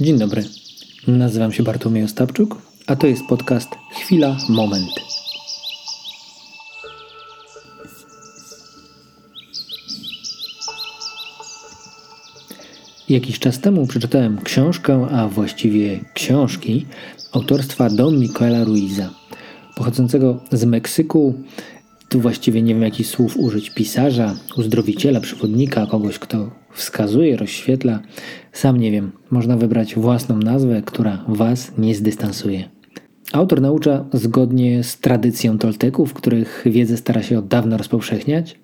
Dzień dobry. Nazywam się Bartłomiej Ostapczuk, a to jest podcast Chwila, Moment. Jakiś czas temu przeczytałem książkę, a właściwie książki autorstwa Don Miquela Ruiza, pochodzącego z Meksyku. Tu właściwie nie wiem, jakich słów użyć: pisarza, uzdrowiciela, przewodnika, kogoś, kto wskazuje, rozświetla. Sam nie wiem, można wybrać własną nazwę, która Was nie zdystansuje. Autor naucza zgodnie z tradycją Tolteków, których wiedzę stara się od dawna rozpowszechniać,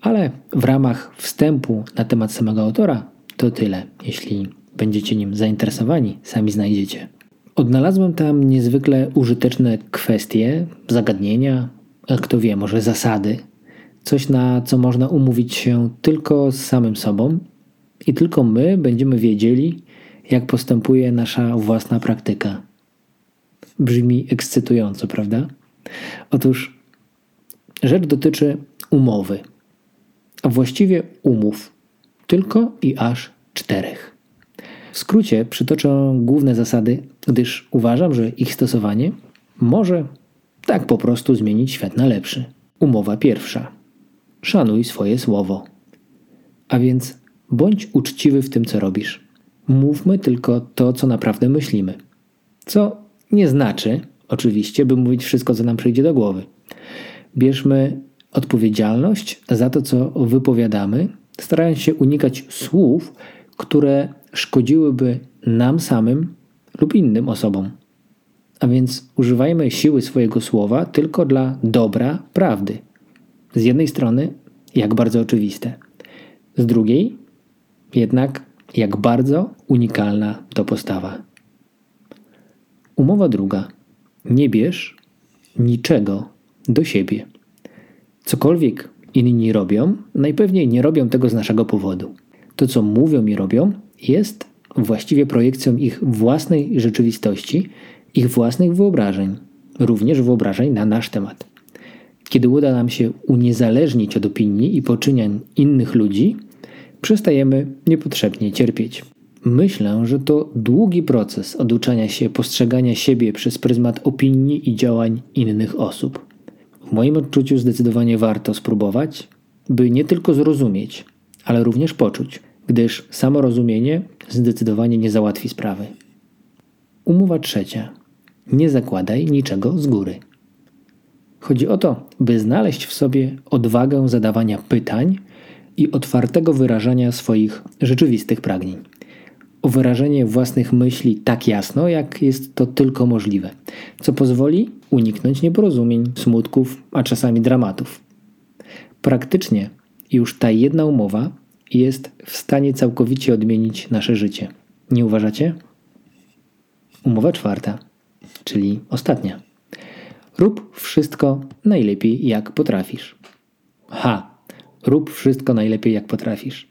ale w ramach wstępu na temat samego autora to tyle. Jeśli będziecie nim zainteresowani, sami znajdziecie. Odnalazłem tam niezwykle użyteczne kwestie, zagadnienia, kto wie, może zasady. Coś, na co można umówić się tylko z samym sobą i tylko my będziemy wiedzieli, jak postępuje nasza własna praktyka. Brzmi ekscytująco, prawda? Otóż rzecz dotyczy umowy, a właściwie umów, tylko i aż czterech. W skrócie przytoczę główne zasady, gdyż uważam, że ich stosowanie może tak po prostu zmienić świat na lepszy. Umowa pierwsza. Szanuj swoje słowo. A więc bądź uczciwy w tym, co robisz. Mówmy tylko to, co naprawdę myślimy. Co nie znaczy, oczywiście, by mówić wszystko, co nam przyjdzie do głowy. Bierzmy odpowiedzialność za to, co wypowiadamy, starając się unikać słów, które szkodziłyby nam samym lub innym osobom. A więc używajmy siły swojego słowa tylko dla dobra prawdy. Z jednej strony, jak bardzo oczywiste, z drugiej, jednak jak bardzo unikalna to postawa. Umowa druga. Nie bierz niczego do siebie. Cokolwiek inni robią, najpewniej nie robią tego z naszego powodu. To, co mówią i robią, jest właściwie projekcją ich własnej rzeczywistości, ich własnych wyobrażeń, również wyobrażeń na nasz temat. Kiedy uda nam się uniezależnić od opinii i poczyniań innych ludzi, przestajemy niepotrzebnie cierpieć. Myślę, że to długi proces oduczania się postrzegania siebie przez pryzmat opinii i działań innych osób. W moim odczuciu zdecydowanie warto spróbować, by nie tylko zrozumieć, ale również poczuć, gdyż samo rozumienie zdecydowanie nie załatwi sprawy. Umowa trzecia. Nie zakładaj niczego z góry. Chodzi o to, by znaleźć w sobie odwagę zadawania pytań i otwartego wyrażania swoich rzeczywistych pragnień. O wyrażenie własnych myśli tak jasno, jak jest to tylko możliwe, co pozwoli uniknąć nieporozumień, smutków, a czasami dramatów. Praktycznie już ta jedna umowa jest w stanie całkowicie odmienić nasze życie. Nie uważacie? Umowa czwarta, czyli ostatnia. Rób wszystko najlepiej jak potrafisz. Ha, rób wszystko najlepiej jak potrafisz.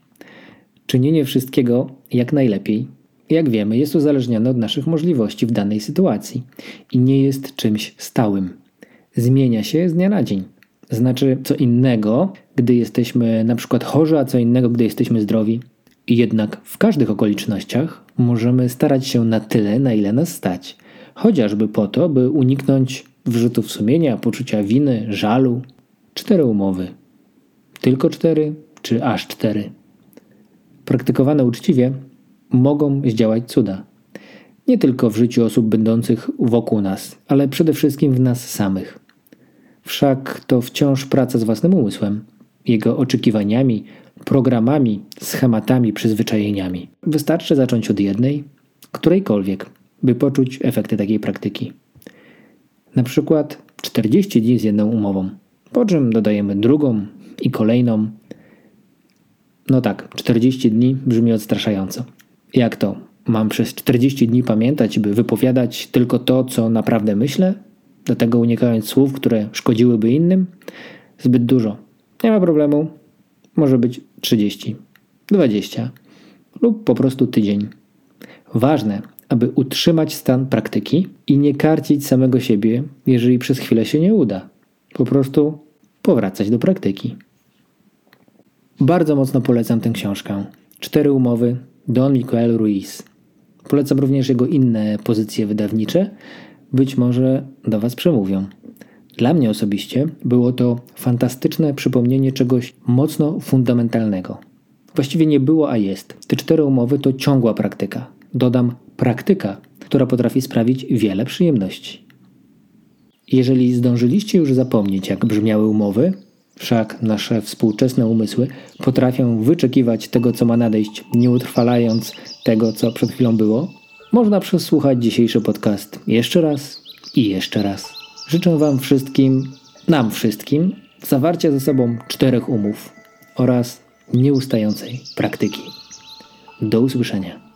Czynienie wszystkiego jak najlepiej, jak wiemy, jest uzależnione od naszych możliwości w danej sytuacji i nie jest czymś stałym. Zmienia się z dnia na dzień. Znaczy co innego, gdy jesteśmy na przykład chorzy, a co innego, gdy jesteśmy zdrowi. Jednak w każdych okolicznościach możemy starać się na tyle, na ile nas stać. Chociażby po to, by uniknąć wrzutów sumienia, poczucia winy, żalu. Cztery umowy. Tylko cztery, czy aż cztery? Praktykowane uczciwie mogą zdziałać cuda. Nie tylko w życiu osób będących wokół nas, ale przede wszystkim w nas samych. Wszak to wciąż praca z własnym umysłem, jego oczekiwaniami, programami, schematami, przyzwyczajeniami. Wystarczy zacząć od jednej, którejkolwiek, by poczuć efekty takiej praktyki. Na przykład 40 dni z jedną umową, po czym dodajemy drugą i kolejną. No tak, 40 dni brzmi odstraszająco. Jak to? Mam przez 40 dni pamiętać, by wypowiadać tylko to, co naprawdę myślę? Do tego unikając słów, które szkodziłyby innym? Zbyt dużo. Nie ma problemu. Może być 30, 20 lub po prostu tydzień. Ważne, aby utrzymać stan praktyki i nie karcić samego siebie, jeżeli przez chwilę się nie uda. Po prostu powracać do praktyki. Bardzo mocno polecam tę książkę. Cztery umowy Don Miguel Ruiz. Polecam również jego inne pozycje wydawnicze. Być może do Was przemówią. Dla mnie osobiście było to fantastyczne przypomnienie czegoś mocno fundamentalnego. Właściwie nie było, a jest. Te cztery umowy to ciągła praktyka. Dodam praktyka, która potrafi sprawić wiele przyjemności. Jeżeli zdążyliście już zapomnieć, jak brzmiały umowy, wszak nasze współczesne umysły potrafią wyczekiwać tego, co ma nadejść, nie utrwalając tego, co przed chwilą było, można przesłuchać dzisiejszy podcast jeszcze raz i jeszcze raz. Życzę Wam wszystkim, nam wszystkim, zawarcia ze sobą czterech umów oraz nieustającej praktyki. Do usłyszenia.